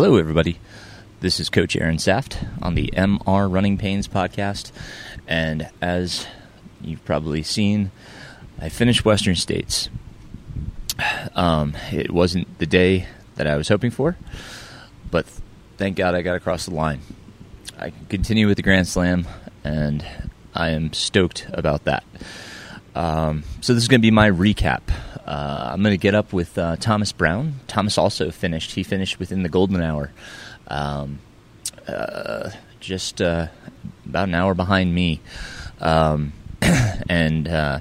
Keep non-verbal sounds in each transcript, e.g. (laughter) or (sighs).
Hello, everybody. This is Coach Aaron Saft on the MR Running Pains podcast. And as you've probably seen, I finished Western States. Um, it wasn't the day that I was hoping for, but thank God I got across the line. I can continue with the Grand Slam, and I am stoked about that. Um, so this is going to be my recap. Uh, I'm going to get up with uh, Thomas Brown. Thomas also finished. He finished within the golden hour, um, uh, just uh, about an hour behind me. Um, (clears throat) and uh,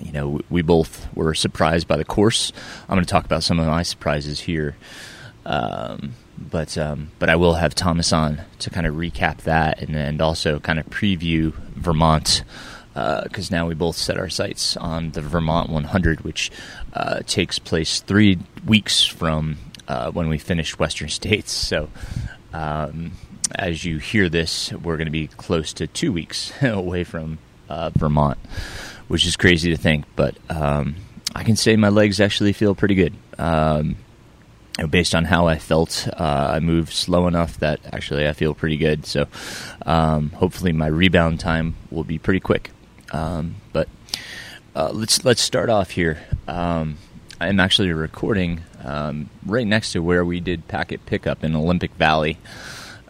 you know, we both were surprised by the course. I'm going to talk about some of my surprises here. Um, but um, but I will have Thomas on to kind of recap that and, and also kind of preview Vermont because uh, now we both set our sights on the Vermont 100, which uh, takes place three weeks from uh, when we finished Western (laughs) States. So, um, as you hear this, we're going to be close to two weeks (laughs) away from uh, Vermont, which is crazy to think. But um, I can say my legs actually feel pretty good. Um, based on how I felt, uh, I moved slow enough that actually I feel pretty good. So, um, hopefully, my rebound time will be pretty quick. Um, but uh, let's let's start off here. Um, I'm actually recording um, right next to where we did packet pickup in Olympic Valley.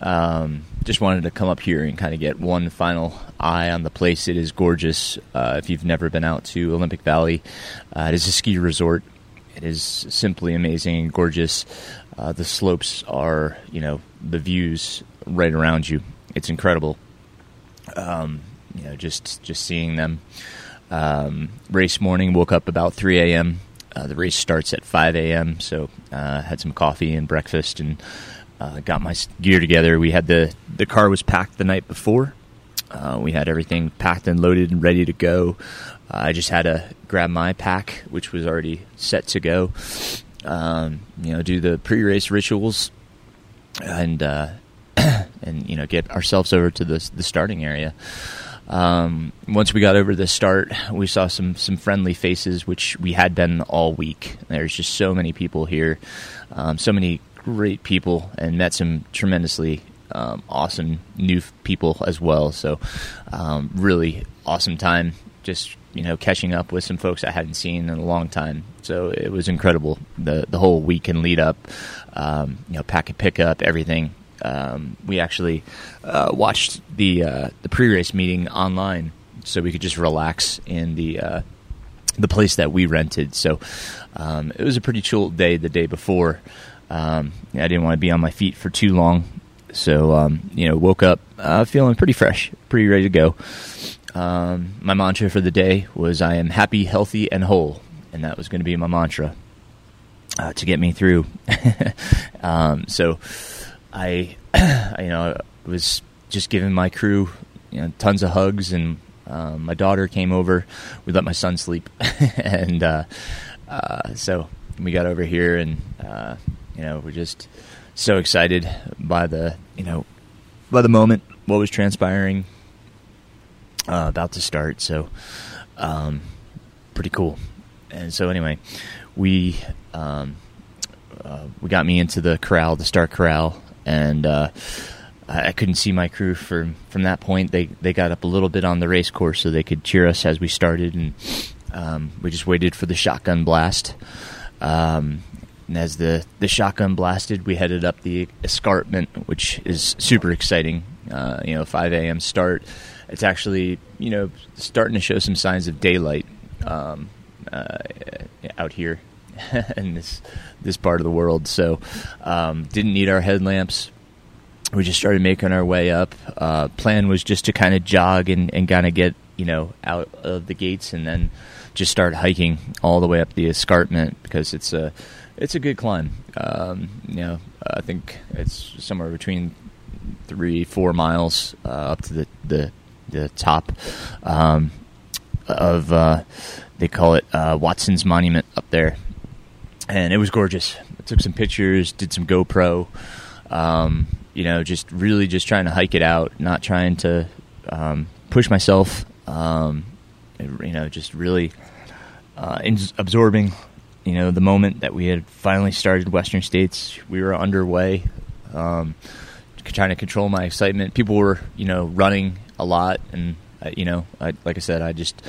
Um, just wanted to come up here and kind of get one final eye on the place. It is gorgeous. Uh, if you've never been out to Olympic Valley, uh, it is a ski resort. It is simply amazing and gorgeous. Uh, the slopes are, you know, the views right around you. It's incredible. Um, you know, just just seeing them. Um, race morning, woke up about 3 a.m. Uh, the race starts at 5 a.m. So uh, had some coffee and breakfast and uh, got my gear together. We had the the car was packed the night before. Uh, we had everything packed and loaded and ready to go. Uh, I just had to grab my pack, which was already set to go. Um, you know, do the pre-race rituals and uh, (clears throat) and you know get ourselves over to the the starting area. Um, once we got over the start, we saw some some friendly faces, which we had been all week. There's just so many people here, um, so many great people, and met some tremendously um, awesome new people as well. So, um, really awesome time. Just you know, catching up with some folks I hadn't seen in a long time. So it was incredible. the The whole week and lead up, um, you know, packet pickup, everything um, we actually uh, watched the uh, the pre race meeting online, so we could just relax in the uh, the place that we rented. So um, it was a pretty chill day the day before. Um, I didn't want to be on my feet for too long, so um, you know, woke up uh, feeling pretty fresh, pretty ready to go. Um, my mantra for the day was "I am happy, healthy, and whole," and that was going to be my mantra uh, to get me through. (laughs) Um, so I, (clears throat) you know, was just giving my crew you know, tons of hugs, and um, my daughter came over. We let my son sleep, (laughs) and uh, uh, so we got over here, and uh, you know, we're just so excited by the you know by the moment, what was transpiring, uh, about to start. So, um, pretty cool. And so anyway, we. Um, uh, we got me into the corral, the start corral, and uh, I couldn't see my crew from from that point. They they got up a little bit on the race course so they could cheer us as we started, and um, we just waited for the shotgun blast. Um, and as the, the shotgun blasted, we headed up the escarpment, which is super exciting. Uh, you know, 5 a.m. start. It's actually you know starting to show some signs of daylight um, uh, out here (laughs) in this this part of the world. So um, didn't need our headlamps. We just started making our way up. Uh, plan was just to kind of jog and, and kind of get you know out of the gates and then just start hiking all the way up the escarpment because it's a it's a good climb. Um, you know, I think it's somewhere between three four miles uh, up to the the, the top um, of uh, they call it uh, Watson's Monument up there and it was gorgeous. I took some pictures, did some GoPro. Um, you know, just really just trying to hike it out, not trying to um, push myself. Um, you know, just really uh, absorbing, you know, the moment that we had finally started Western States, we were underway, um, trying to control my excitement. People were, you know, running a lot, and uh, you know, I, like I said, I just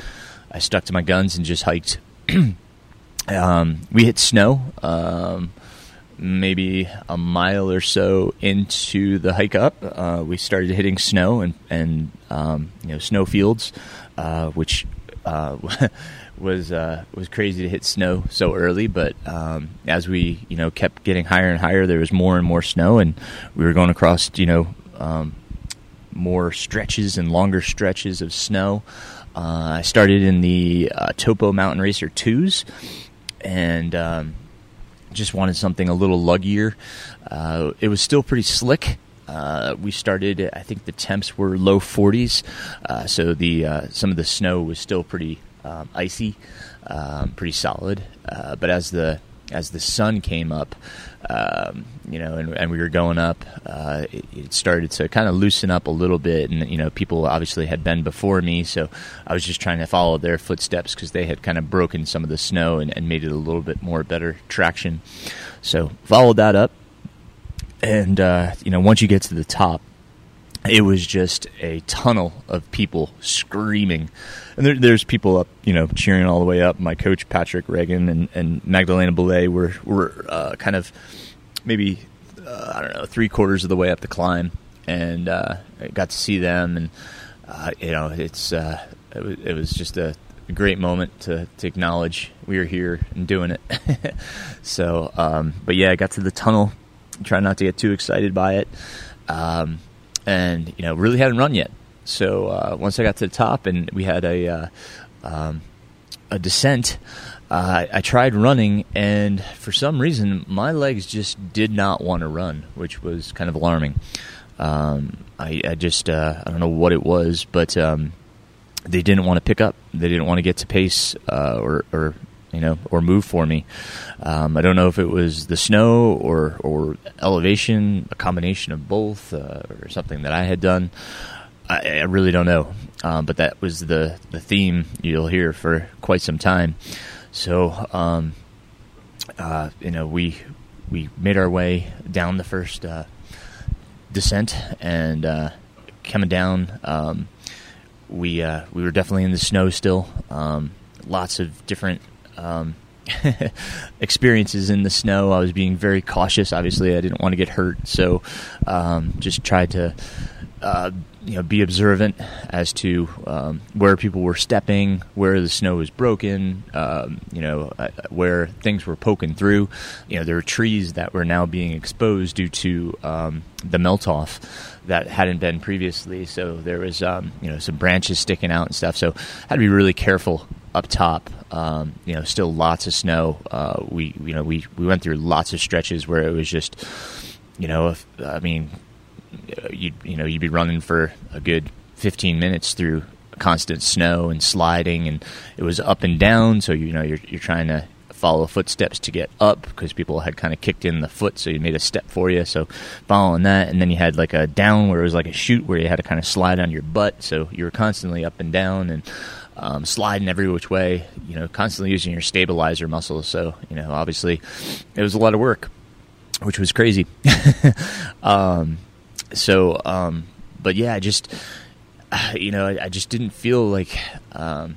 I stuck to my guns and just hiked. (clears throat) um, we hit snow. Um, maybe a mile or so into the hike up, uh, we started hitting snow and and um, you know snow fields, uh, which uh, (laughs) was uh, was crazy to hit snow so early. But um, as we you know kept getting higher and higher, there was more and more snow, and we were going across you know um, more stretches and longer stretches of snow. Uh, I started in the uh, Topo Mountain Racer twos, and um, just wanted something a little luggier. Uh, it was still pretty slick. Uh, we started. I think the temps were low 40s, uh, so the uh, some of the snow was still pretty um, icy, um, pretty solid. Uh, but as the as the sun came up, um, you know, and, and, we were going up, uh, it, it, started to kind of loosen up a little bit. And, you know, people obviously had been before me, so I was just trying to follow their footsteps because they had kind of broken some of the snow and, and, made it a little bit more better traction. So followed that up. And, uh, you know, once you get to the top, it was just a tunnel of people screaming. And there, there's people up, you know, cheering all the way up. My coach, Patrick Reagan, and, and Magdalena Boulet were, were uh, kind of maybe, uh, I don't know, three quarters of the way up the climb. And uh, I got to see them. And, uh, you know, it's uh, it was, it, was, just a great moment to, to acknowledge we were here and doing it. (laughs) so, um, but yeah, I got to the tunnel. Try not to get too excited by it. Um, and you know really hadn't run yet. So uh, once I got to the top and we had a uh, um, a descent, uh, I tried running, and for some reason my legs just did not want to run, which was kind of alarming. Um, I, I, just uh, I don't know what it was, but um, they didn't want to pick up. They didn't want to get to pace uh, or, or you know, or move for me. Um, I don't know if it was the snow or or elevation, a combination of both, uh, or something that I had done. I, I really don't know, um, but that was the the theme you'll hear for quite some time. So, um, uh, you know, we we made our way down the first uh, descent and uh, coming down. Um, we uh, we were definitely in the snow still. Um, lots of different um, (laughs) experiences in the snow. I was being very cautious. Obviously, I didn't want to get hurt, so um, just tried to uh, you know be observant as to um, where people were stepping, where the snow was broken, um, you know uh, where things were poking through. You know there were trees that were now being exposed due to um, the melt off that hadn't been previously. So there was um, you know some branches sticking out and stuff. So had to be really careful up top. Um, you know, still lots of snow. Uh, we you know we we went through lots of stretches where it was just you know if, I mean you you know you'd be running for a good 15 minutes through constant snow and sliding and it was up and down so you know you're you're trying to follow footsteps to get up because people had kind of kicked in the foot so you made a step for you so following that and then you had like a down where it was like a shoot where you had to kind of slide on your butt so you were constantly up and down and um, sliding every which way, you know, constantly using your stabilizer muscles. So, you know, obviously it was a lot of work, which was crazy. (laughs) um, so, um, but yeah, I just, (sighs) you know, I, I just didn't feel like, um,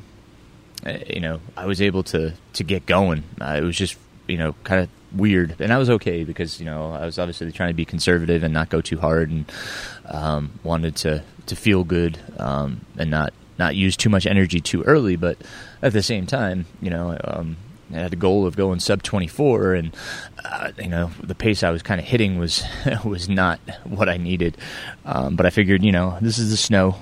you know, I was able to, to get going. Uh, it was just, you know, kind of weird, and I was okay because you know I was obviously trying to be conservative and not go too hard, and um, wanted to to feel good um, and not not use too much energy too early, but at the same time, you know, um, I had a goal of going sub 24, and uh, you know the pace I was kind of hitting was (laughs) was not what I needed. Um, but I figured, you know, this is the snow.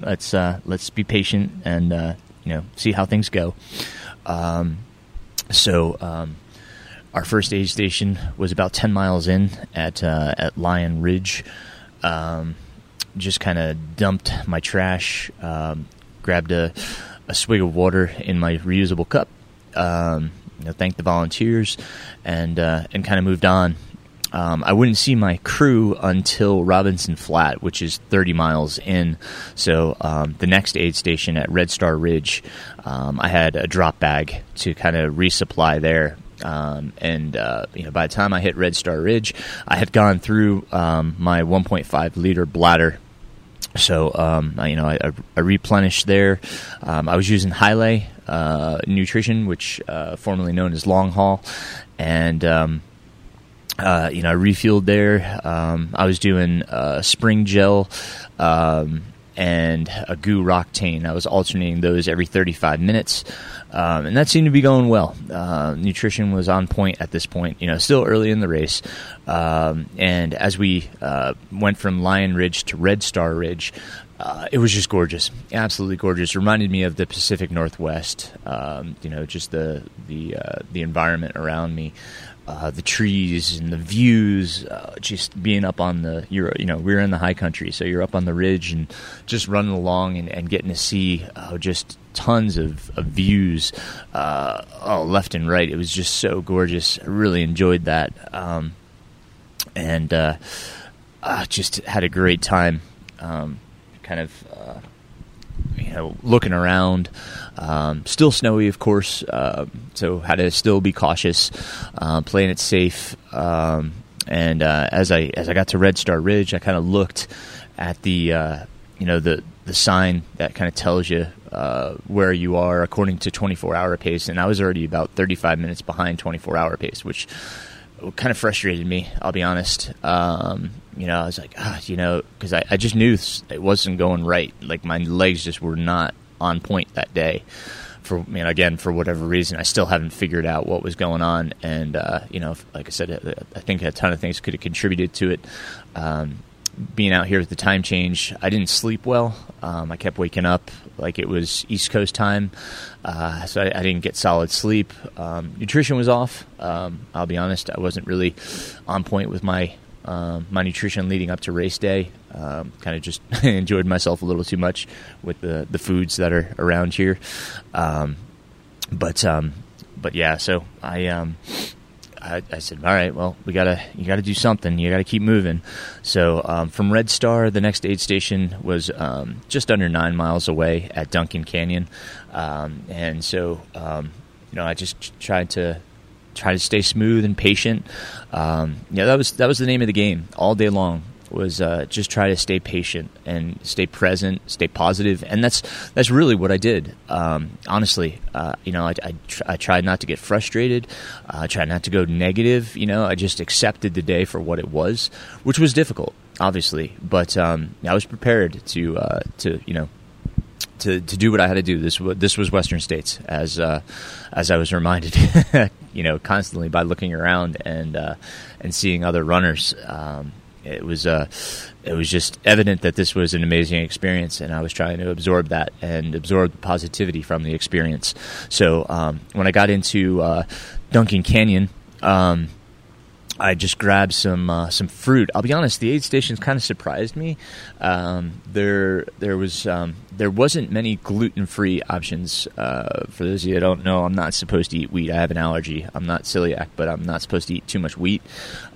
Let's uh, let's be patient and uh, you know see how things go. Um, so um, our first aid station was about 10 miles in at uh, at Lyon Ridge. Um, just kind of dumped my trash, um, grabbed a, a, swig of water in my reusable cup, um, you know, thanked the volunteers, and uh, and kind of moved on. Um, I wouldn't see my crew until Robinson Flat, which is 30 miles in. So um, the next aid station at Red Star Ridge, um, I had a drop bag to kind of resupply there Um, and uh, you know, by the time I hit Red Star Ridge, I had gone through um, my 1.5 liter bladder. So um, I, you know, I, I replenished there. Um, I was using Hylay uh, Nutrition, which uh, formerly known as Long Haul, and um, uh, you know, I refueled there. Um, I was doing uh, spring gel um, and a GU Roctane. I was alternating those every 35 minutes, um, and that seemed to be going well. Uh, nutrition was on point at this point. You know, still early in the race, um, and as we uh, went from Lyon Ridge to Red Star Ridge. Uh, it was just gorgeous, absolutely gorgeous. Reminded me of the Pacific Northwest. Um, you know, just the the uh, the environment around me uh, the trees and the views, uh, just being up on the you're you know we're in the high country, so you're up on the ridge and just running along and, and getting to see uh, just tons of, of views, uh, oh left and right. It was just so gorgeous. I really enjoyed that, um, and uh, just had a great time. Um, kind of uh, you know looking around. Um, still snowy, of course, uh, so had to still be cautious, uh, playing it safe. Um, and uh, as I as I got to Red Star Ridge, I kind of looked at the uh, you know the the sign that kind of tells you uh, where you are according to 24 hour pace, and I was already about 35 minutes behind 24 hour pace, which kind of frustrated me. I'll be honest. Um, you know, I was like, ah, you know, because I, I just knew it wasn't going right. Like my legs just were not on point that day. For you know, again, for whatever reason, I still haven't figured out what was going on. And uh, you know, like I said, I think a ton of things could have contributed to it. Um, being out here at the time change, I didn't sleep well. Um, I kept waking up like it was East Coast time, uh, so I, I, didn't get solid sleep. Um, nutrition was off. Um, I'll be honest, I wasn't really on point with my um, my nutrition leading up to race day. Um, kind of just (laughs) enjoyed myself a little too much with the the foods that are around here. Um, but um, but yeah, so I, um, I, I said, all right, well, we gotta you gotta do something. You gotta keep moving. So from Red Star, the next aid station was just under nine miles away at Duncan Canyon, and so you know I just tried to try to stay smooth and patient. Um, yeah, that was that was the name of the game all day long. Was uh, just try to stay patient and stay present, stay positive, and that's that's really what I did. Um, honestly, uh, you know, I, I, tr- I, tried not to get frustrated. Uh, I tried not to go negative. You know, I just accepted the day for what it was, which was difficult, obviously, but um, I was prepared to uh, to you know to, to do what I had to do. This this was Western States, as uh, as I was reminded, (laughs) you know, constantly by looking around and uh, and seeing other runners. Um, it was uh, it was just evident that this was an amazing experience, and I was trying to absorb that and absorb the positivity from the experience. So um, when I got into uh, Duncan Canyon. Um, I just grabbed some uh, some fruit. I'll be honest, the aid stations kind of surprised me. Um, there there was um, there wasn't many gluten free options. Uh, for those of you that don't know, I'm not supposed to eat wheat. I have an allergy. I'm not celiac, but I'm not supposed to eat too much wheat.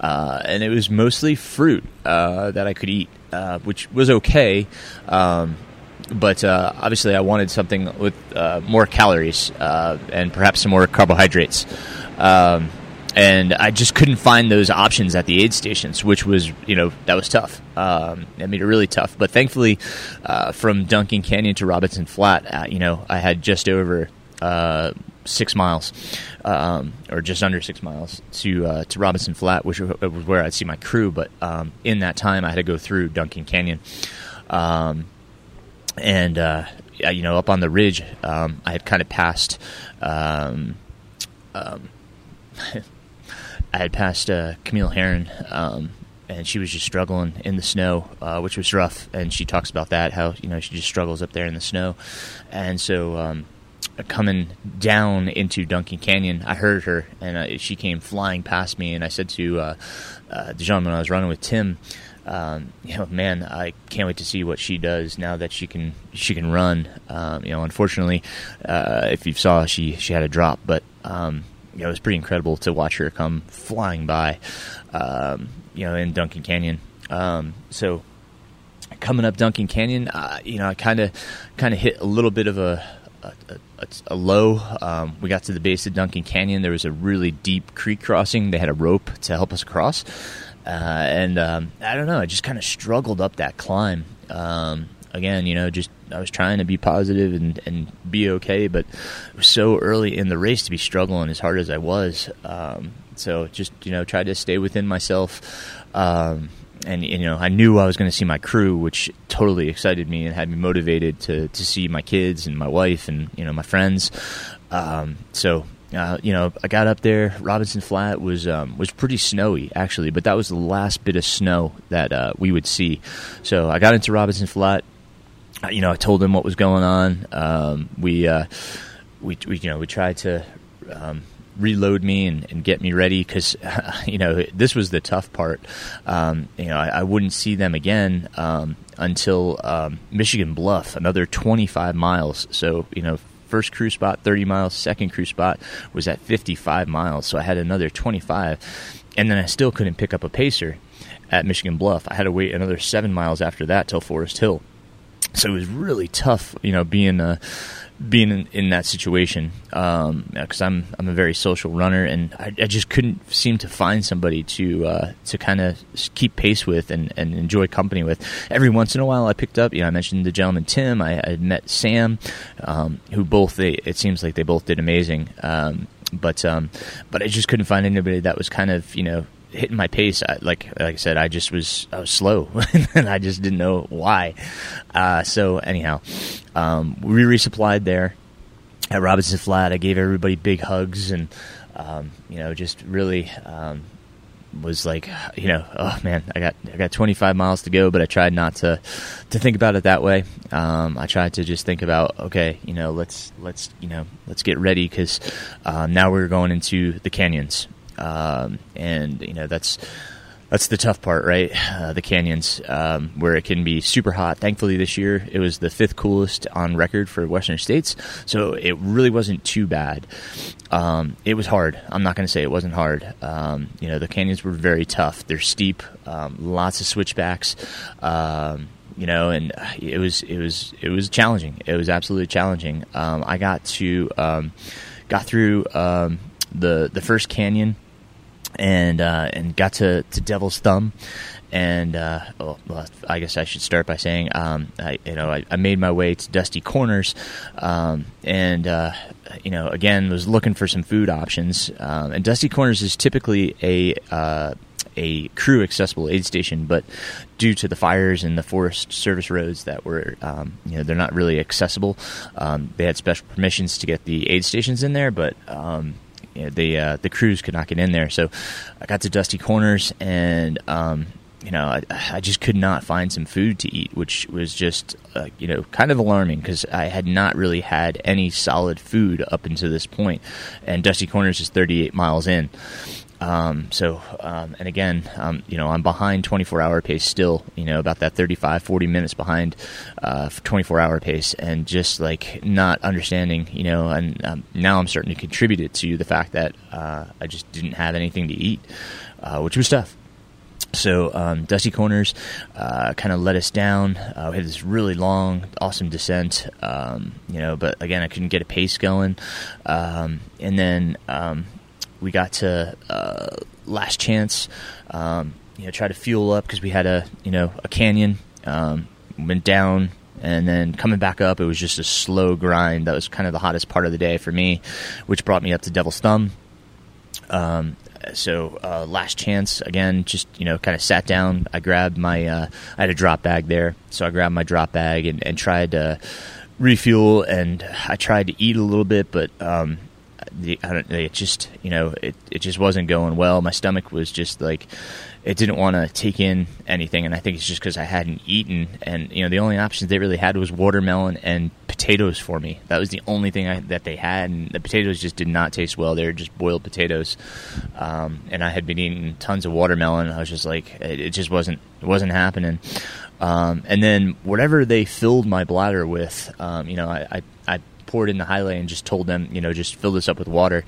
Uh, and it was mostly fruit uh, that I could eat, uh, which was okay. Um, but uh, obviously, I wanted something with more calories and perhaps some more carbohydrates. Um, and I just couldn't find those options at the aid stations, which was you know that was tough. Um, I mean, really tough. But thankfully, uh, from Duncan Canyon to Robinson Flat, uh, you know, I had just over uh, six miles, um, or just under six miles to uh, to Robinson Flat, which was where I'd see my crew. But um, in that time, I had to go through Duncan Canyon, um, and uh, you know, up on the ridge, um, I had kind of passed. (laughs) I had passed uh, Camille Herron, um, and she was just struggling in the snow, uh, which was rough. And she talks about that, how you know she just struggles up there in the snow. And so, um, coming down into Duncan Canyon, I heard her, and uh, she came flying past me. And I said to uh, uh, the gentleman I was running with, Tim. Um, you know, man, I can't wait to see what she does now that she can she can run. Um, you know, unfortunately, uh, if you saw, she she had a drop, but um, you know, it was pretty incredible to watch her come flying by, um, you know, in Duncan Canyon. Um, so coming up Duncan Canyon, uh, you know, I kind of kind of hit a little bit of a a, a, a low. Um, we got to the base of Duncan Canyon. There was a really deep creek crossing. They had a rope to help us across. Uh, and um, I don't know. I just kind of struggled up that climb. Um, again, you know, just I was trying to be positive and, and be okay, but it was so early in the race to be struggling as hard as I was. Um, so just you know, tried to stay within myself. Um, and you know, I knew I was going to see my crew, which totally excited me and had me motivated to to see my kids and my wife and you know my friends. Um, so uh, you know, I got up there. Robinson Flat was um, was pretty snowy actually, but that was the last bit of snow that uh, we would see. So I got into Robinson Flat. Uh, you know, I told them what was going on. Um, we, uh, we, we, you know, we tried to um, reload me and, and, get me ready because, (laughs) you know, this was the tough part. Um, you know, I, I, wouldn't see them again um, until um, Michigan Bluff, another 25 miles. So, you know, first crew spot 30 miles, second crew spot was at 55 miles. So I had another 25, and then I still couldn't pick up a pacer at Michigan Bluff. I had to wait another seven miles after that till Forest Hill so it was really tough, you know, being uh, being in, in, that situation because um, I'm I'm a very social runner and I, I, just couldn't seem to find somebody to uh, to kind of keep pace with and, and enjoy company with. Every once in a while, I picked up. You know, I mentioned the gentleman Tim. I, I met Sam, um, who both they it seems like they both did amazing. Um, but um, but I just couldn't find anybody that was kind of you know hitting my pace. I, like like I said, I just was I was slow, (laughs) and I just didn't know why. Uh, so anyhow, um, we resupplied there at Robinson Flat. I gave everybody big hugs, and um, you know, just really um, was like, you know, oh man, I got I got 25 miles to go, but I tried not to to think about it that way. Um, I tried to just think about, okay, you know, let's let's you know let's get ready because um, now we're going into the canyons, um, and you know that's that's the tough part, right? Uh, the canyons, um, where it can be super hot. Thankfully, this year it was the fifth coolest on record for Western states, so it really wasn't too bad. Um, it was hard. I'm not going to say it wasn't hard. Um, you know, the canyons were very tough. They're steep, um, lots of switchbacks. Um, you know, and it was it was it was challenging. It was absolutely challenging. Um, I got to got through the the first canyon and uh, and got to, to Devil's Thumb, and uh, well, I guess I should start by saying um, I, you know I, I, made my way to Dusty Corners, um, and uh, you know again was looking for some food options, um, and Dusty Corners is typically a uh, a crew accessible aid station, but due to the fires and the Forest Service roads that were, um, you know, they're not really accessible. Um, they had special permissions to get the aid stations in there, but um, the uh, the crews could not get in there. So I got to Dusty Corners, and um, you know, I, I, just could not find some food to eat, which was just uh, you know kind of alarming because I had not really had any solid food up until this point, and Dusty Corners is 38 miles in. Um, so, um, and again, um, you know, I'm behind 24 hour pace still, you know, about that 35, 40 minutes behind, uh, 24 hour pace and just like not understanding, you know, and um, now I'm starting to contribute it to the fact that, uh, I just didn't have anything to eat, uh, which was tough. So um, Dusty Corners uh, kind of let us down. Uh, we had this really long, awesome descent, um, you know. But again, I couldn't get a pace going. Um, and then um, we got to uh, last chance. Um, you know, try to fuel up because we had a you know a canyon. Um, went down and then coming back up, it was just a slow grind. That was kind of the hottest part of the day for me, which brought me up to Devil's Thumb. Um, so uh, last chance again, just you know, kind of sat down. I grabbed my, uh, I had a drop bag there, so I grabbed my drop bag and, and tried to refuel. And I tried to eat a little bit, but um, the I don't, it just you know it it just wasn't going well. My stomach was just like it didn't want to take in anything, and I think it's just because I hadn't eaten. And you know the only options they really had was watermelon and potatoes for me. That was the only thing I, that they had, and the potatoes just did not taste well. They were just boiled potatoes, um, and I had been eating tons of watermelon. I was just like it, it just wasn't it wasn't happening. Um, and then whatever they filled my bladder with, um, you know, I, I, I poured in the Highlay and just told them, you know, just fill this up with water.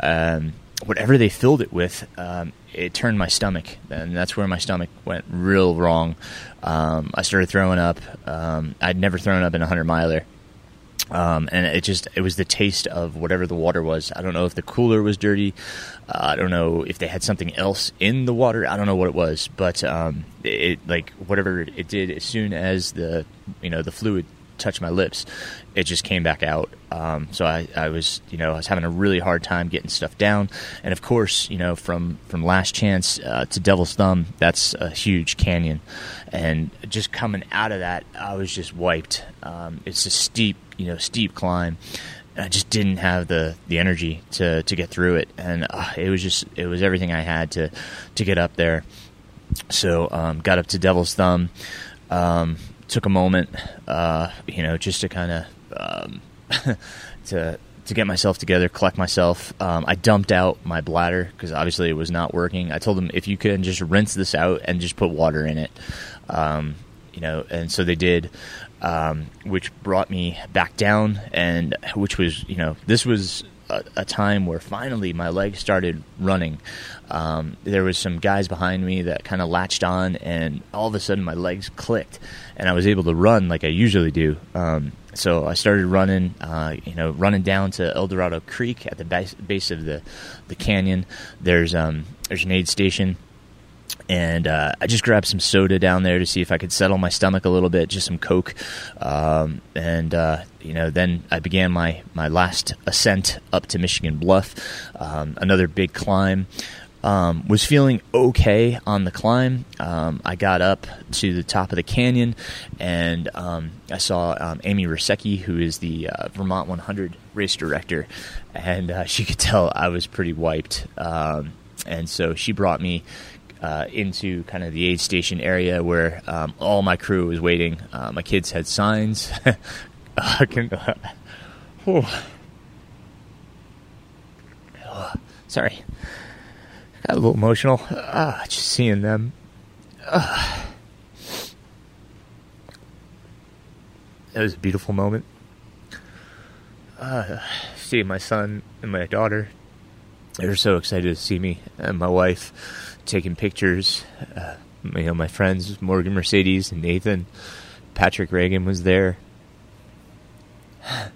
Um, whatever they filled it with, um, it turned my stomach, and that's where my stomach went real wrong. Um, I started throwing up. Um, I'd never thrown up in a hundred miler, Um, and it just it was the taste of whatever the water was. I don't know if the cooler was dirty. Uh, I don't know if they had something else in the water. I don't know what it was, but um, it like whatever it did as soon as the you know the fluid touched my lips, it just came back out. Um, so I, I was, you know, I was having a really hard time getting stuff down. And of course, you know, from from Last Chance uh, to Devil's Thumb, that's a huge canyon, and just coming out of that, I was just wiped. Um, it's a steep, you know, steep climb. I just didn't have the, the energy to, to get through it, and uh, it was just it was everything I had to to get up there. So um, got up to Devil's Thumb. Um, took a moment, uh, you know, just to kind of um, (laughs) to to get myself together, collect myself. Um, I dumped out my bladder because obviously it was not working. I told them if you can just rinse this out and just put water in it, um, you know, and so they did, um, which brought me back down, and which was you know this was a, a time where finally my legs started running. Um, there was some guys behind me that kind of latched on, and all of a sudden my legs clicked, and I was able to run like I usually do. Um, so I started running, uh, you know, running down to El Dorado Creek at the base, base of the the canyon. There's um, there's an aid station and uh, I just grabbed some soda down there to see if I could settle my stomach a little bit, just some Coke, um, and uh, you know, then I began my my last ascent up to Michigan Bluff, um, another big climb. Um, was feeling okay on the climb. Um, I got up to the top of the canyon, and um, I saw um, Amy Rusiecki, who is the uh, Vermont 100 race director, and uh, she could tell I was pretty wiped. And so she brought me uh, into kind of the aid station area where um, all my crew was waiting. Uh, my kids had signs. (laughs) can, oh. Oh, (sighs) sorry, got a little emotional. Uh, just seeing them. Uh, it was a beautiful moment. Uh, seeing my son and my daughter. They were so excited to see me and my wife taking pictures. Uh, you know, my friends Morgan Mercedes and Nathan, Patrick Reagan was there. uh,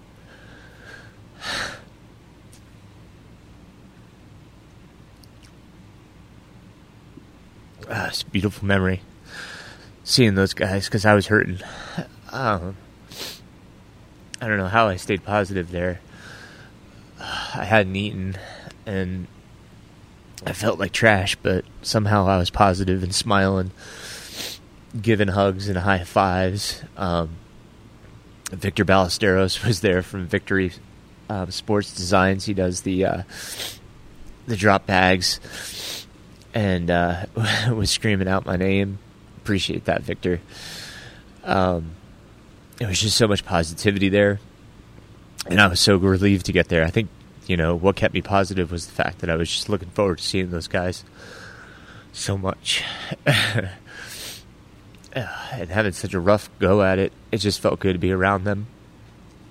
it's a beautiful memory seeing those guys because I was hurting. Um, I don't know how I stayed positive there. I hadn't eaten, and I felt like trash, but somehow I was positive and smiling, giving hugs and high fives. Um, Victor Ballesteros (laughs) was there from Victory um, Sports Designs. He does the uh, the drop bags, and uh, (laughs) was screaming out my name. Appreciate that, Victor. Um, it was just so much positivity there, and I was so relieved to get there. I think you know, what kept me positive was the fact that I was just looking forward to seeing those guys so much. (laughs) and having such a rough go at it, it just felt good to be around them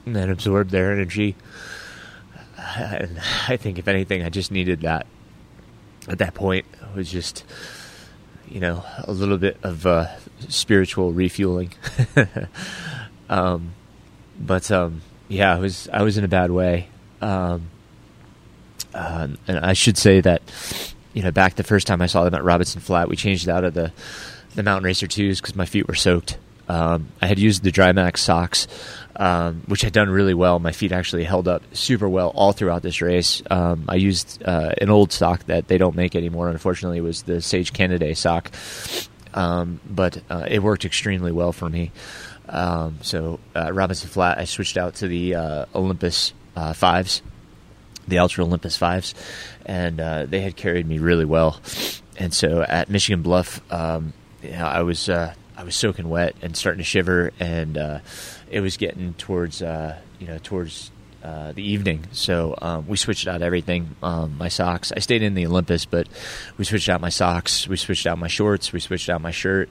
and absorb their energy. And (laughs) I think, if anything, I just needed that at that point. It was just, you know, a little bit of uh, spiritual refueling. (laughs) um, but um, yeah, I was I was in a bad way. Um, uh, and I should say that you know back the first time I saw them at Robinson Flat, we changed out of the the Mountain Racer twos because my feet were soaked. Um, I had used the Drymax socks, um, which had done really well. My feet actually held up super well all throughout this race. Um, I used uh, an old sock that they don't make anymore. Unfortunately, was the Sage Canaday sock, um, but uh, it worked extremely well for me. Um, so uh, Robinson Flat, I switched out to the uh, Olympus uh, fives the Altra Olympus fives, and uh, they had carried me really well. And so at Michigan Bluff, um, you know, I was uh, I was soaking wet and starting to shiver, and uh, it was getting towards uh, you know towards uh, the evening. So um, we switched out everything. Um, my socks. I stayed in the Olympus, but we switched out my socks. We switched out my shorts. We switched out my shirt.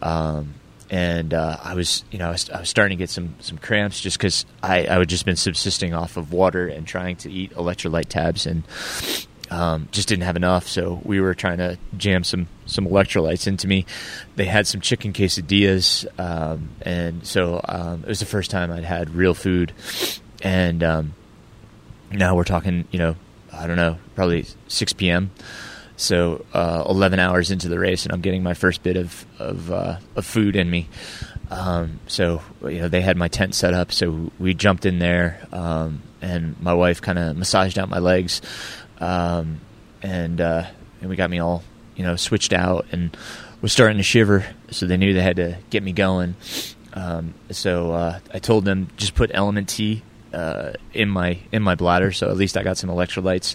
Um, and uh, I was, you know, I was, I was, starting to get some some cramps just because I I had just been subsisting off of water and trying to eat electrolyte tabs, and um, just didn't have enough, so we were trying to jam some some electrolytes into me. They had some chicken quesadillas, um, and so um, it was the first time I'd had real food. And um, now we're talking, you know, I don't know, probably 6 p.m. So uh, 11 hours into the race, and I'm getting my first bit of of, uh, of food in me. Um, so you know they had my tent set up, so we jumped in there, um, and my wife kind of massaged out my legs, um, and uh, and we got me all you know switched out and was starting to shiver. So they knew they had to get me going. Um, so uh, I told them just put Element T uh, in my in my bladder, so at least I got some electrolytes.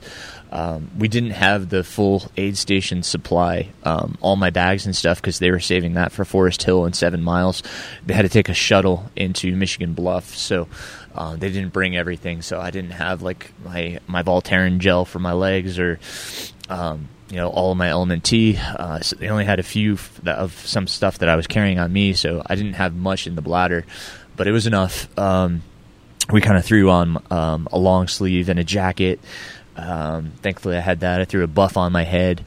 Um, we didn't have the full aid station supply, um, all my bags and stuff, because they were saving that for Forest Hill and Seven Miles. They had to take a shuttle into Michigan Bluff, so uh, they didn't bring everything. So I didn't have like my my Voltaren gel for my legs or. Um, you know all of my element T. Uh, so they only had a few of some stuff that I was carrying on me, so I didn't have much in the bladder, but it was enough. Um, we kind of threw on um, a long sleeve and a jacket. Um, thankfully, I had that. I threw a buff on my head,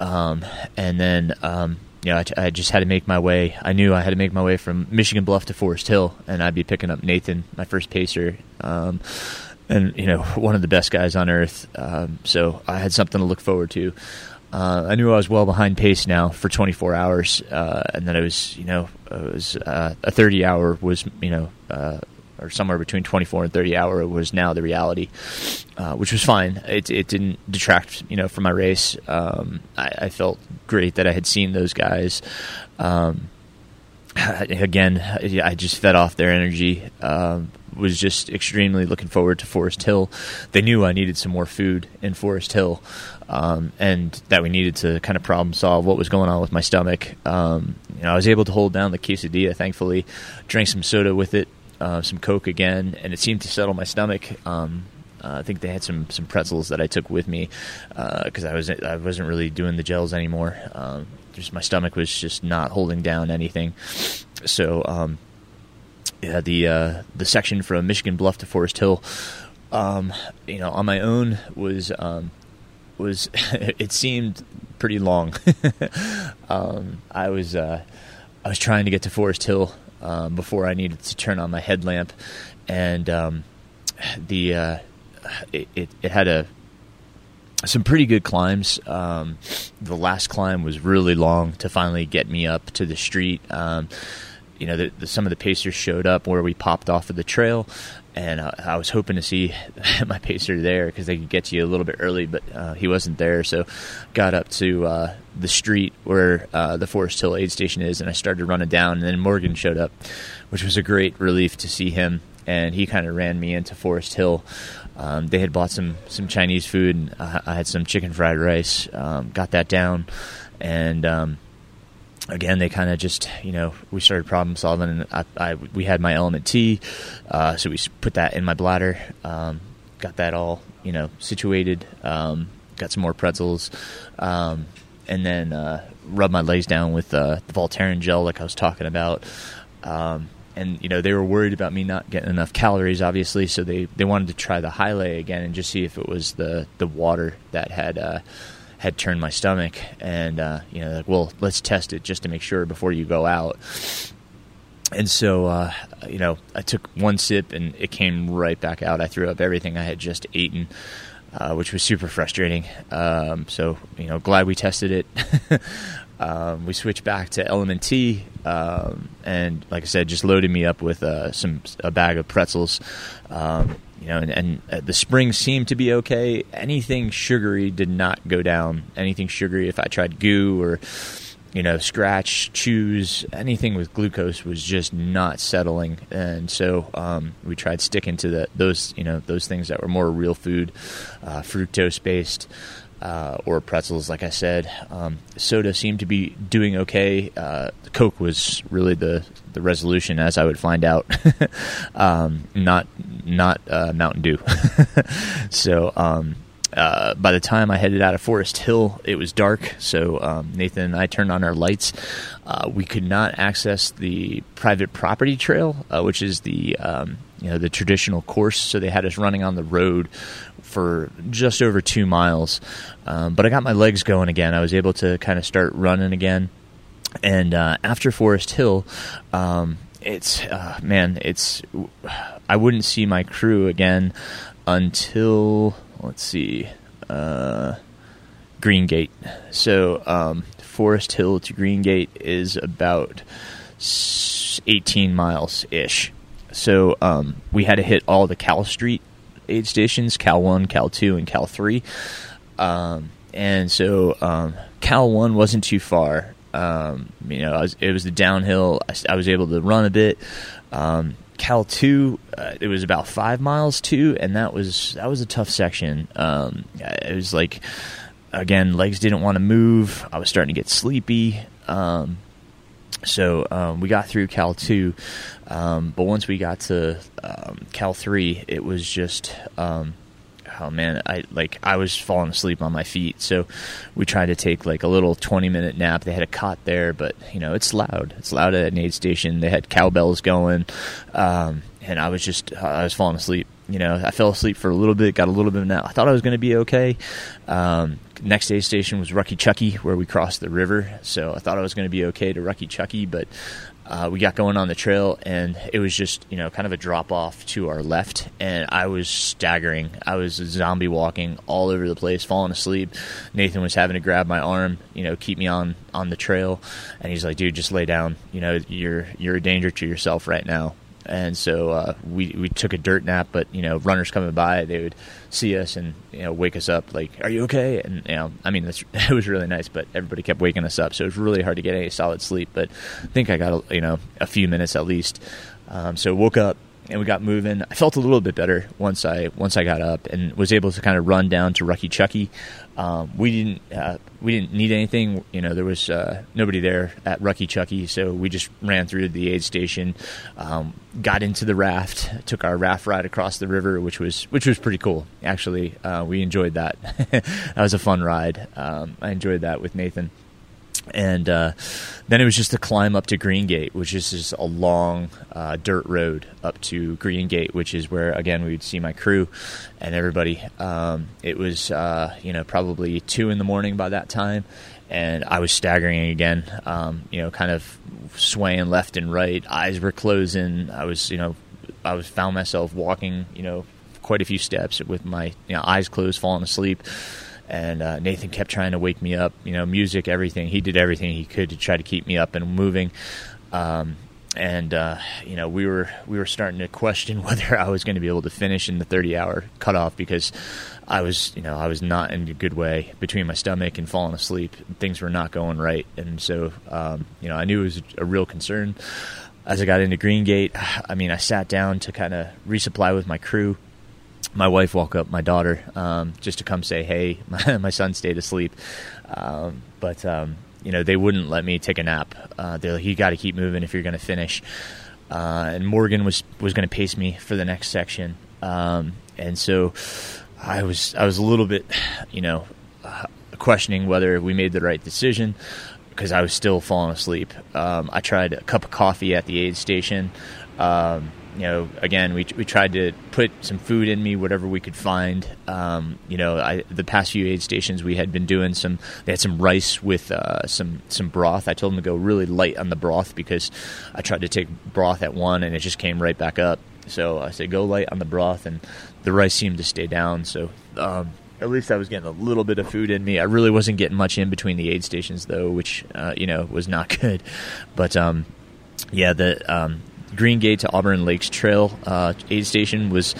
um, and then um, you know I, I, just had to make my way. I knew I had to make my way from Michigan Bluff to Forest Hill, and I'd be picking up Nathan, my first pacer, um, and you know (laughs) one of the best guys on earth. Um, so I had something to look forward to. Uh, I knew I was well behind pace now for 24 hours, uh, and that it was, you know, it was uh, a 30 hour was, you know, uh, or somewhere between 24 and 30 hour was now the reality, uh, which was fine. It, it didn't detract, you know, from my race. Um, I, I, felt great that I had seen those guys. Um, (sighs) again, I just fed off their energy. Um, was just extremely looking forward to Forest Hill. They knew I needed some more food in Forest Hill, um, and that we needed to kind of problem solve what was going on with my stomach. Um, you know, I was able to hold down the quesadilla, thankfully. Drank some soda with it, uh, some Coke again, and it seemed to settle my stomach. Um, uh, I think they had some some pretzels that I took with me because uh, I was I wasn't really doing the gels anymore. Um, just my stomach was just not holding down anything. So um, yeah, the uh, the section from Michigan Bluff to Forest Hill, um, you know, on my own was um, was (laughs) it seemed pretty long. (laughs) I was uh, I was trying to get to Forest Hill um, before I needed to turn on my headlamp, and um, the uh, it, it, it had a some pretty good climbs. Um, the last climb was really long to finally get me up to the street. Um, you know, the, the, some of the pacers showed up where we popped off of the trail, and uh, I was hoping to see (laughs) my pacer there because they could get to you a little bit early, but uh, he wasn't there. So, got up to uh, the street where uh, the Forest Hill aid station is, and I started running down. And then Morgan showed up, which was a great relief to see him. And he kind of ran me into Forest Hill. Um, they had bought some some Chinese food, and I, I had some chicken fried rice. Um, got that down, and um, again, they kind of just, you know, we started problem solving, and I, I we had my element T, uh, so we put that in my bladder, um, got that all, you know, situated, um, got some more pretzels, um, and then uh, rubbed my legs down with uh, the Voltaren gel, like I was talking about. Um, and you know they were worried about me not getting enough calories, obviously, so they, they wanted to try the Hylay again and just see if it was the the water that had uh, had turned my stomach, and uh, you know, like, well, let's test it just to make sure before you go out. And so, uh, you know, I took one sip and it came right back out. I threw up everything I had just eaten, uh, which was super frustrating. Um, so, you know, glad we tested it. (laughs) um, we switched back to Element T, um, and like I said, just loaded me up with uh, some a bag of pretzels. You know, and, and uh, the springs seemed to be okay. Anything sugary did not go down. Anything sugary, if I tried GU or you know, scratch, chews, anything with glucose was just not settling, and so um, we tried sticking to the, those, you know, those things that were more real food, uh, fructose based uh, or pretzels, like I said. Um, soda seemed to be doing okay. Uh, Coke was really the, the resolution, as I would find out. (laughs) um, not not uh, Mountain Dew. (laughs) so um, uh, by the time I headed out of Forest Hill, it was dark. So um, Nathan and I turned on our lights. Uh, we could not access the private property trail, uh, which is the um, you know the traditional course. So they had us running on the road for just over two miles. Um, but I got my legs going again. I was able to kind of start running again. And uh, after Forest Hill, um, it's uh, man, it's I wouldn't see my crew again until let's see, uh, Green Gate. So um, Forest Hill to Green Gate is about 18 miles ish. So um, we had to hit all the Cal Street aid stations, Cal 1, Cal 2, and Cal 3. Um, and so um, Cal 1 wasn't too far. Um, you know, was, it was the downhill. I, I, was able to run a bit. Um, Cal 2, uh, it was about five miles too, and that was that was a tough section. Um, it was like, again, legs didn't want to move. I was starting to get sleepy. Um, so um, we got through Cal 2, um, but once we got to um, Cal 3, it was just um, oh man, I like I was falling asleep on my feet. So we tried to take like a little 20 minute nap. They had a cot there, but you know, it's loud. It's loud at an aid station. They had cowbells going. Um, and I was just I was falling asleep. You know, I fell asleep for a little bit, got a little bit of nap. I thought I was going to be okay. Um, next aid station was Rucky Chucky, where we crossed the river. So I thought I was going to be okay to Rucky Chucky, but uh, we got going on the trail, and it was just you know kind of a drop off to our left, and I was staggering. I was zombie walking all over the place, falling asleep. Nathan was having to grab my arm, you know, keep me on on the trail, and he's like, "Dude, just lay down. You know, you're you're a danger to yourself right now." And so uh, we we took a dirt nap. But you know, runners coming by, they would see us and you know wake us up like, "Are you okay?" And you know, I mean, (laughs) it was really nice, but everybody kept waking us up, so it was really hard to get any solid sleep. But I think I got a, you know a few minutes at least. Um, so woke up and we got moving. I felt a little bit better once I once I got up and was able to kind of run down to Rucky Chucky. Um, we didn't uh, we didn't need anything. You know, there was uh, nobody there at Rucky Chucky, so we just ran through the aid station, um, got into the raft, took our raft ride across the river, which was which was pretty cool. Actually, uh, we enjoyed that. (laughs) that was a fun ride. Um, I enjoyed that with Nathan and uh, then it was just a climb up to Green Gate, which is just a long uh, dirt road up to Green Gate, which is where again we would see my crew and everybody. Um, it was uh, you know probably two in the morning by that time, and I was staggering again. Um, you know, kind of swaying left and right. Eyes were closing. I was you know I was found myself walking you know quite a few steps with my you know, eyes closed, falling asleep and uh, Nathan kept trying to wake me up. You know, music, everything. He did everything he could to try to keep me up and moving. Um, and uh, you know, we were we were starting to question (laughs) whether I was going to be able to finish in the 30 hour cutoff because I was, you know, I was not in a good way between my stomach and falling asleep. Things were not going right, and so um, you know, I knew it was a real concern. As I got into Green Gate, I mean, I sat down to kind of resupply with my crew my wife woke up my daughter um, just to come say hey. (laughs) My, my son stayed asleep, um, but um, you know they wouldn't let me take a nap. Uh, they're like, you got to keep moving if you're going to finish. Uh, and Morgan was was going to pace me for the next section, um, and so I was I was a little bit, you know, uh, questioning whether we made the right decision because I was still falling asleep. Um, I tried a cup of coffee at the aid station. Um, you know, again, we we tried to put some food in me, whatever we could find. Um, you know, I, the past few aid stations we had been doing some. They had some rice with uh, some some broth. I told them to go really light on the broth because I tried to take broth at one and it just came right back up. So I said go light on the broth, and the rice seemed to stay down. So. Um, at least I was getting a little bit of food in me. I really wasn't getting much in between the aid stations though, which uh, you know was not (laughs) good. But um, yeah, the um, Green Gate to Auburn Lakes Trail uh, aid station was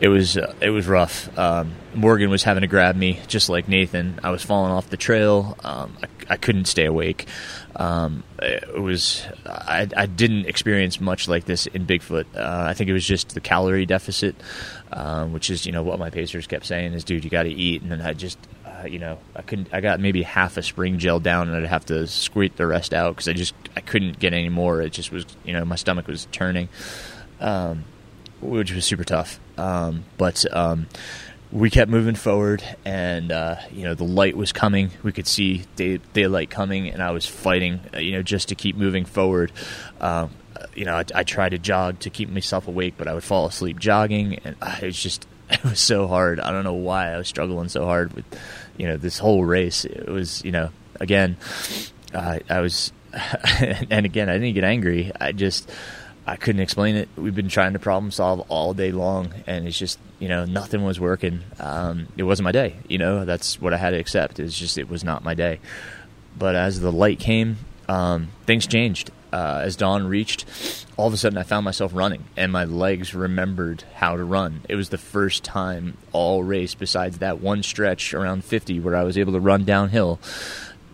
it was uh, it was rough. Um, Morgan was having to grab me just like Nathan. I was falling off the trail. Um, I, I, couldn't stay awake. Um, it was I, I, didn't experience much like this in Bigfoot. Uh, I think it was just the calorie deficit, um, which is you know what my pacers kept saying is, dude, you got to eat. And then I just uh, you know, I couldn't. I got maybe half a spring gel down, and I'd have to squeak the rest out because I just I couldn't get any more. It just was, you know, my stomach was turning, um, which was super tough. Um, but um, we kept moving forward, and uh, you know, the light was coming. We could see day, daylight coming, and I was fighting, uh, you know, just to keep moving forward. Um, you know, I, I tried to jog to keep myself awake, but I would fall asleep jogging, and uh, it was just (laughs) it was so hard. I don't know why I was struggling so hard with, you know, this whole race. It was, you know, again, uh, I was, (laughs) and again, I didn't get angry. I just, I couldn't explain it. We've been trying to problem solve all day long, and it's just, you know, nothing was working. Um, it wasn't my day. You know, that's what I had to accept. It's just, it was not my day. But as the light came, um, things changed. Uh, as dawn reached, all of a sudden I found myself running, and my legs remembered how to run. It was the first time all race, besides that one stretch around 50 where I was able to run downhill,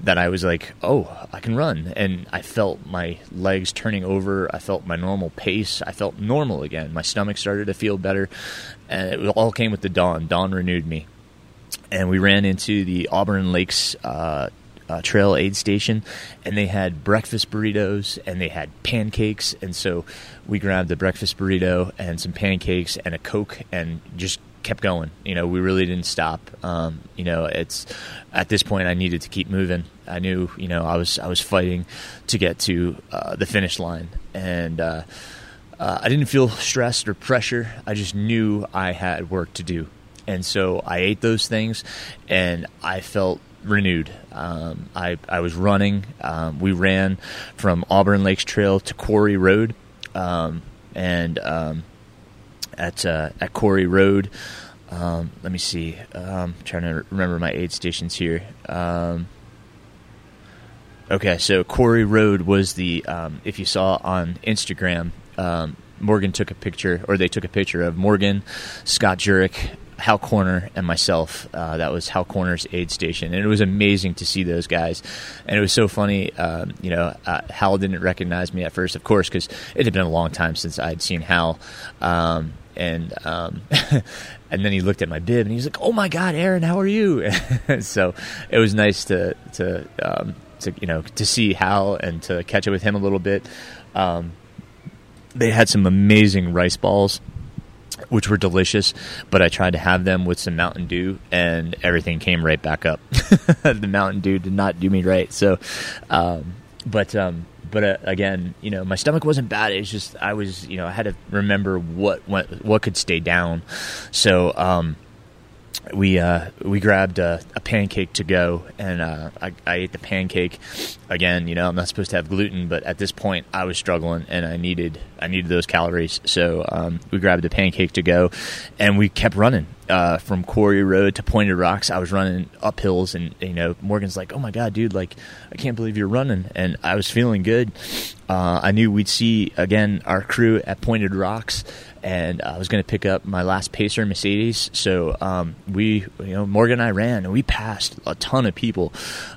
that I was like, oh, I can run. And I felt my legs turning over. I felt my normal pace. I felt normal again. My stomach started to feel better. And it all came with the dawn. Dawn renewed me. And we ran into the Auburn Lakes uh, uh, trail aid station, and they had breakfast burritos and they had pancakes. And so we grabbed the breakfast burrito and some pancakes and a coke and just kept going. You know, we really didn't stop. Um, you know, it's at this point I needed to keep moving. I knew, you know, I was I was fighting to get to uh, the finish line, and uh, uh, I didn't feel stressed or pressure. I just knew I had work to do, and so I ate those things, and I felt renewed. Um, I, I was running. Um, we ran from Auburn Lakes Trail to Quarry Road, um, and um, at uh, at Quarry Road. Um, let me see. I'm trying to remember my aid stations here. okay, so Quarry Road was the if you saw on Instagram. Morgan took a picture, or they took a picture of Morgan, Scott Jurek, Hal Corner and myself. Uh, that was Hal Koerner's aid station, and it was amazing to see those guys. And it was so funny. Um, you know, uh, Hal didn't recognize me at first, of course, because it had been a long time since I had seen Hal. Um, and um, (laughs) and then he looked at my bib and he was like, "Oh my God, Aaron, how are you?" (laughs) so it was nice to to um, to you know to see Hal and to catch up with him a little bit. Um, they had some amazing rice balls which were delicious, but I tried to have them with some Mountain Dew, and everything came right back up. (laughs) the Mountain Dew did not do me right. So, um, but um, but uh, again, you know, my stomach wasn't bad. It's just I was, you know, I had to remember what what, what could stay down. So, um, we uh, we grabbed a, a, pancake to go, and uh, I, I, ate the pancake. Again, you know, I'm not supposed to have gluten, but at this point, I was struggling, and I needed I needed those calories. So um, we grabbed a pancake to go, and we kept running uh, from Quarry Road to Pointed Rocks. I was running up hills, and you know, Morgan's like, "Oh my god, dude! Like, I can't believe you're running," and I was feeling good. Uh, I knew we'd see again our crew at Pointed Rocks and I was going to pick up my last Pacer Mercedes. So um, we, you know, Morgan and I ran, and we passed a ton of people,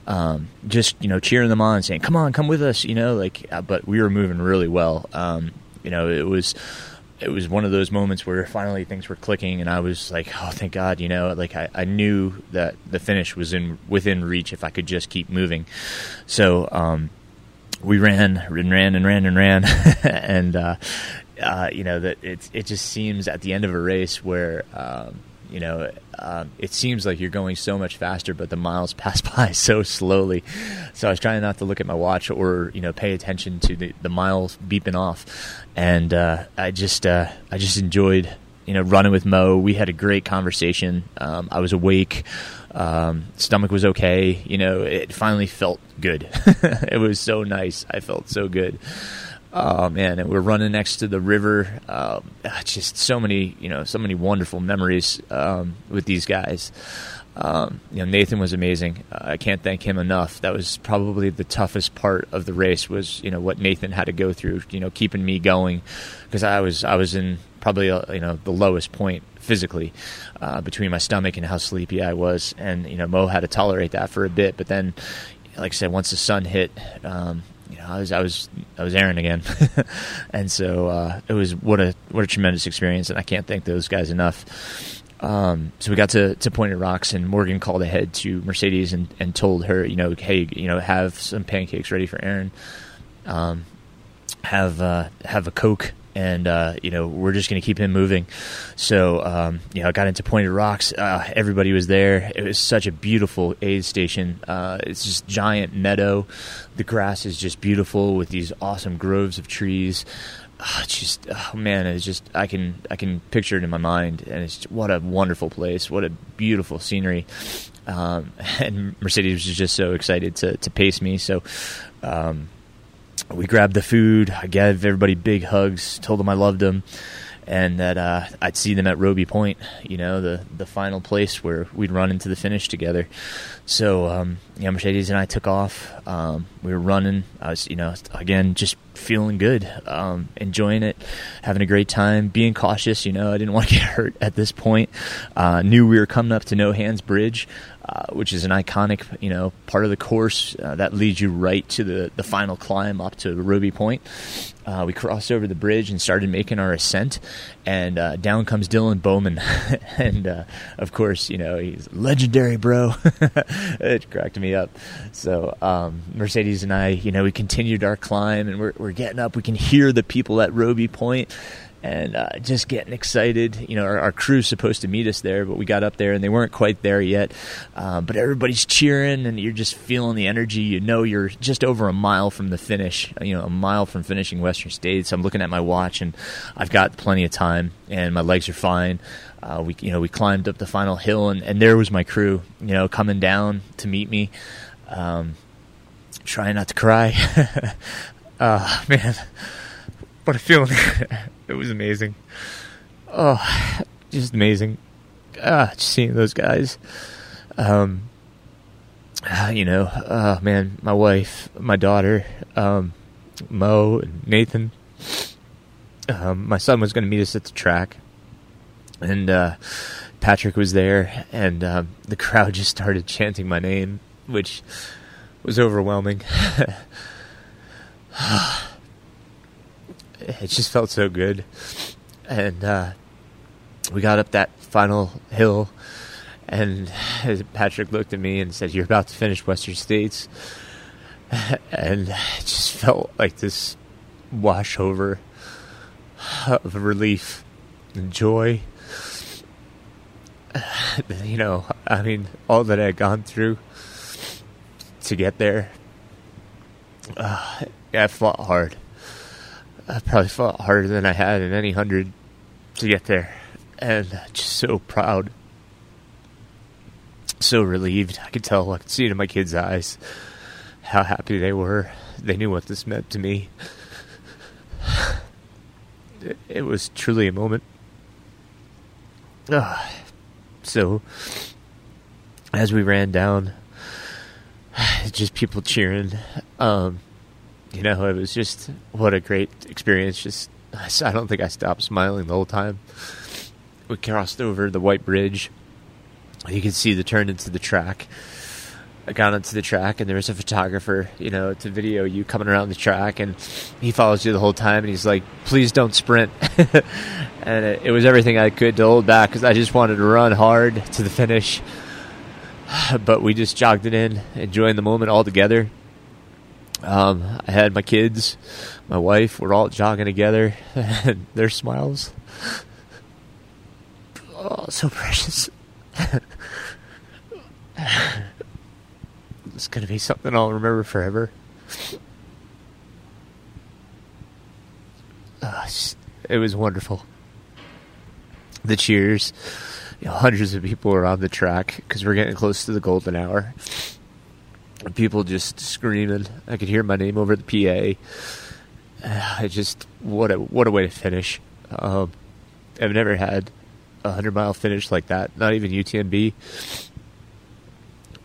um, just you know, cheering them on, saying, "Come on, come with us," you know, like. Uh, but we were moving really well. Um, you know, it was. It was one of those moments where finally things were clicking, and I was like, "Oh, thank God!" You know, like I, I knew that the finish was in within reach if I could just keep moving. So, um, we ran and ran and ran and ran, (laughs) and uh, uh, you know that it it just seems at the end of a race where um, you know um, it seems like you're going so much faster, but the miles (laughs) pass by so slowly. So I was trying not to look at my watch or you know pay attention to the, the miles beeping off, and uh, I just uh, I just enjoyed you know running with Mo. We had a great conversation. Um, I was awake. Um, stomach was okay. You know, it finally felt good. (laughs) it was so nice. I felt so good. Oh man, and we're running next to the river. Um, just so many, you know, so many wonderful memories um, with these guys. Um, you know, Nathan was amazing. Uh, I can't thank him enough. That was probably the toughest part of the race. Was you know what Nathan had to go through. You know, keeping me going because I was I was in probably uh, you know the lowest point physically uh, between my stomach and how sleepy I was, and you know Mo had to tolerate that for a bit. But then, like I said, once the sun hit, um, I was I was I was Aaron again, (laughs) and so uh, it was what a what a tremendous experience, and I can't thank those guys enough. Um, so we got to, to Pointed Rocks, and Morgan called ahead to Mercedes and, and told her, you know, hey, you know, have some pancakes ready for Aaron, um, have uh, have a Coke and uh, you know we're just going to keep him moving. So um, you know, I got into Pointed Rocks. Uh, everybody was there. It was such a beautiful aid station. Uh, it's just giant meadow. The grass is just beautiful with these awesome groves of trees. Oh, just oh man, it's just I can I can picture it in my mind, and it's what a wonderful place, what a beautiful scenery. Um, (laughs) and Mercedes was just so excited to to pace me. So um, we grabbed the food. I gave everybody big hugs, told them I loved them, and that uh, I'd see them at Robie Point, you know, the the final place where we'd run into the finish together. So, um, yeah, Mercedes and I took off. Um, we were running. I was, you know, again, just feeling good, um, enjoying it, having a great time, being cautious. You know, I didn't (laughs) want to get hurt at this point. Uh, knew we were coming up to No Hands Bridge, uh, which is an iconic, you know, part of the course uh, that leads you right to the, the final climb up to Robie Point. Uh, we crossed over the bridge and started making our ascent, and uh, down comes Dylan Bowman, (laughs) and uh, of course, you know, he's legendary, bro. (laughs) it cracked me up. So um, Mercedes and I, you know, we continued our climb, and we're, we're getting up. We can hear the people at Robie Point and uh, just getting excited. You know, our, our, crew's supposed to meet us there, but we got up there and they weren't quite there yet. Um, but everybody's cheering, and you're just feeling the energy. You know, you're just over a mile from the finish. You know, a mile from finishing Western States. So I'm looking at my watch, and I've got plenty of time, and my legs are fine. Uh, we, you know, we climbed up the final hill, and, and there was my crew. You know, coming down to meet me. Um, trying not to cry. uh, (laughs) man, what a feeling. (laughs) It was amazing. Oh, just amazing. Ah, just seeing those guys. Um, uh, you know, uh, man, my wife, my daughter, um, Mo, and Nathan. Um, my son was going to meet us at the track, and uh, Patrick was there, and um, the crowd (laughs) just started chanting my name, which was overwhelming. (sighs) (sighs) (laughs) it just felt so good. And uh, we got up that final hill, and (sighs) Patrick looked at me and said, "You're about to finish Western States," (sighs) and it just felt like this wash over of relief and joy. (sighs) You know, I mean, all that I had gone through to get there. Uh, I fought hard I probably fought harder than I had in any hundred to get there, and just so proud, so relieved. I could tell, I could see it in my kids' eyes how happy they were. They knew what this meant to me. It was truly a moment. Uh, so, as we ran down, (sighs) just people cheering. Um, you know, it was just what a great experience. Just (laughs) I don't think I stopped smiling the whole time. We crossed over the white bridge. You could see the turn into the track. I got onto the track, and there was a photographer, you know, to video you coming around the track, and he follows you the whole time, and he's like, "Please don't sprint." (laughs) and it, it was everything I could to hold back because I just wanted to run hard to the finish. (sighs) But we just jogged it in, enjoying the moment all together um, I had my kids, my wife, we're all jogging together, (laughs) and their smiles. Oh, so precious. (laughs) it's going to be something I'll remember forever. Uh, it was wonderful. The cheers. You know, hundreds of people were on the track because we're getting close to the golden hour people just screaming. I could hear my name over the PA. I (sighs) just what a what a way to finish. Um, I've never had a hundred mile finish like that. Not even UTMB.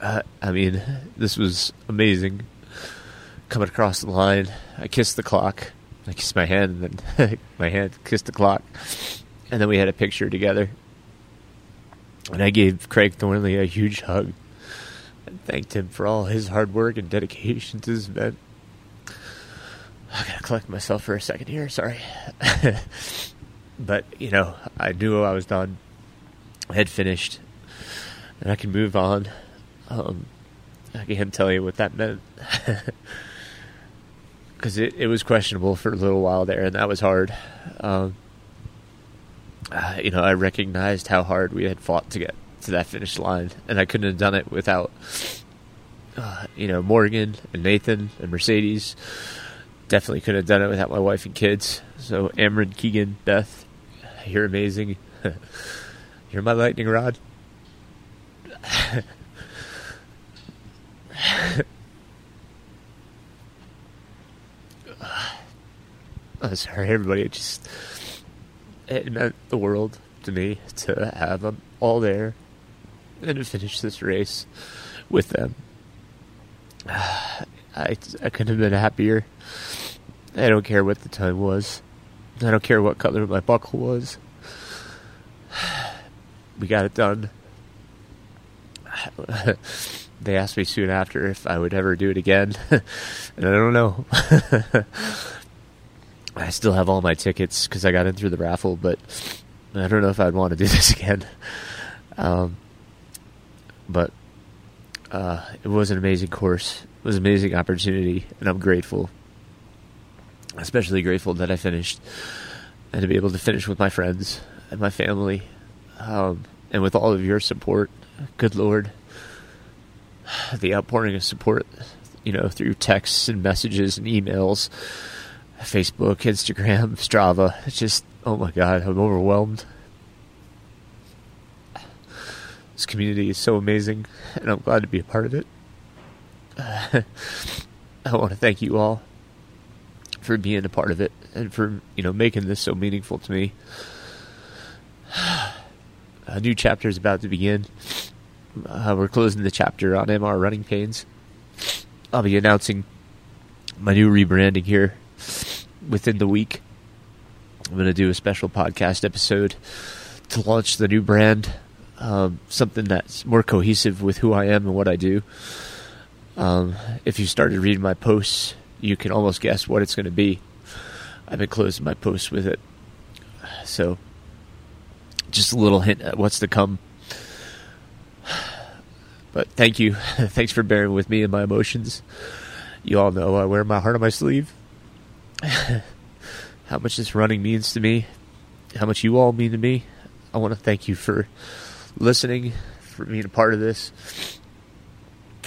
Uh, I mean, this was amazing. Coming across the line, I kissed the clock. I kissed my hand, and then (laughs) my hand kissed the clock, and then we had a picture together. And I gave Craig Thornley a huge hug and thanked him for all his hard work and dedication to this event. I gotta collect myself for a second here, sorry. (laughs) but, you know, I knew I was done. I had finished. And I can move on. Um, I can't tell you what that meant. (laughs) because it, it was questionable for a little while there, and that was hard. Um, uh, you know, I recognized how hard we had fought to get to that finish line, and I couldn't have done it without, uh, you know, Morgan and Nathan and Mercedes. Definitely couldn't have done it without my wife and kids. So, Amron, Keegan, Beth, you're amazing. (laughs) you're my lightning rod. (sighs) oh, sorry, everybody. It just it meant the world to me to have them all there (laughs) and finish this race with them. (sighs) I I couldn't have been happier. I don't care what the time was. I don't care what color my buckle was. (sighs) We got it done. (sighs) they asked me soon after if I would ever do it again, (laughs) and I don't know. (laughs) I still have all my tickets because I got in through the raffle, but I don't know if I'd want to do this again. Um, but uh, it was an amazing course. It was an amazing opportunity, and I'm grateful. Especially grateful that I finished and to be able to finish with my friends and my family, um, and with all of your support. Good Lord, the outpouring of support, you know, through texts and messages and emails Facebook, Instagram, Strava. It's just, oh my God, I'm overwhelmed. This community is so amazing, and I'm glad to be a part of it. Uh, (laughs) I want to thank you all for being a part of it and for you know making this so meaningful to me. (sighs) A new chapter is about to begin. Uh, we're closing the chapter on MR running pains. I'll be announcing my new rebranding here within the week. I'm going to do a special podcast episode to launch the new brand, um, something that's more cohesive with who I am and what I do. Um, if you started reading my posts, you can almost guess what it's going to be. I've been closing my posts with it. So, just a little hint at what's to come. But thank you. (laughs) Thanks for bearing with me and my emotions. You all know I wear my heart on my sleeve. (laughs) how much this running means to me, how much you all mean to me. I want to thank you for listening, for being a part of this.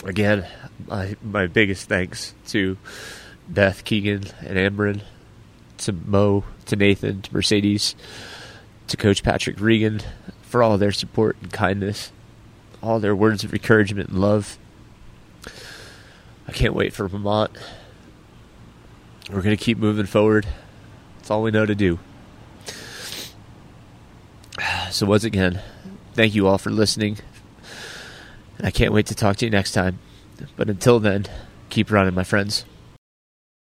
Again, my my biggest thanks to Beth Keegan and Amron, to Mo, to Nathan, to Mercedes, to Coach Patrick Regan for all their support and kindness, all their words of encouragement and love. I can't wait for Vermont. We're going to keep moving forward. That's all we know to do. (sighs) So, once again, thank you all for listening. I can't wait to talk to you next time. But until then, keep running, my friends.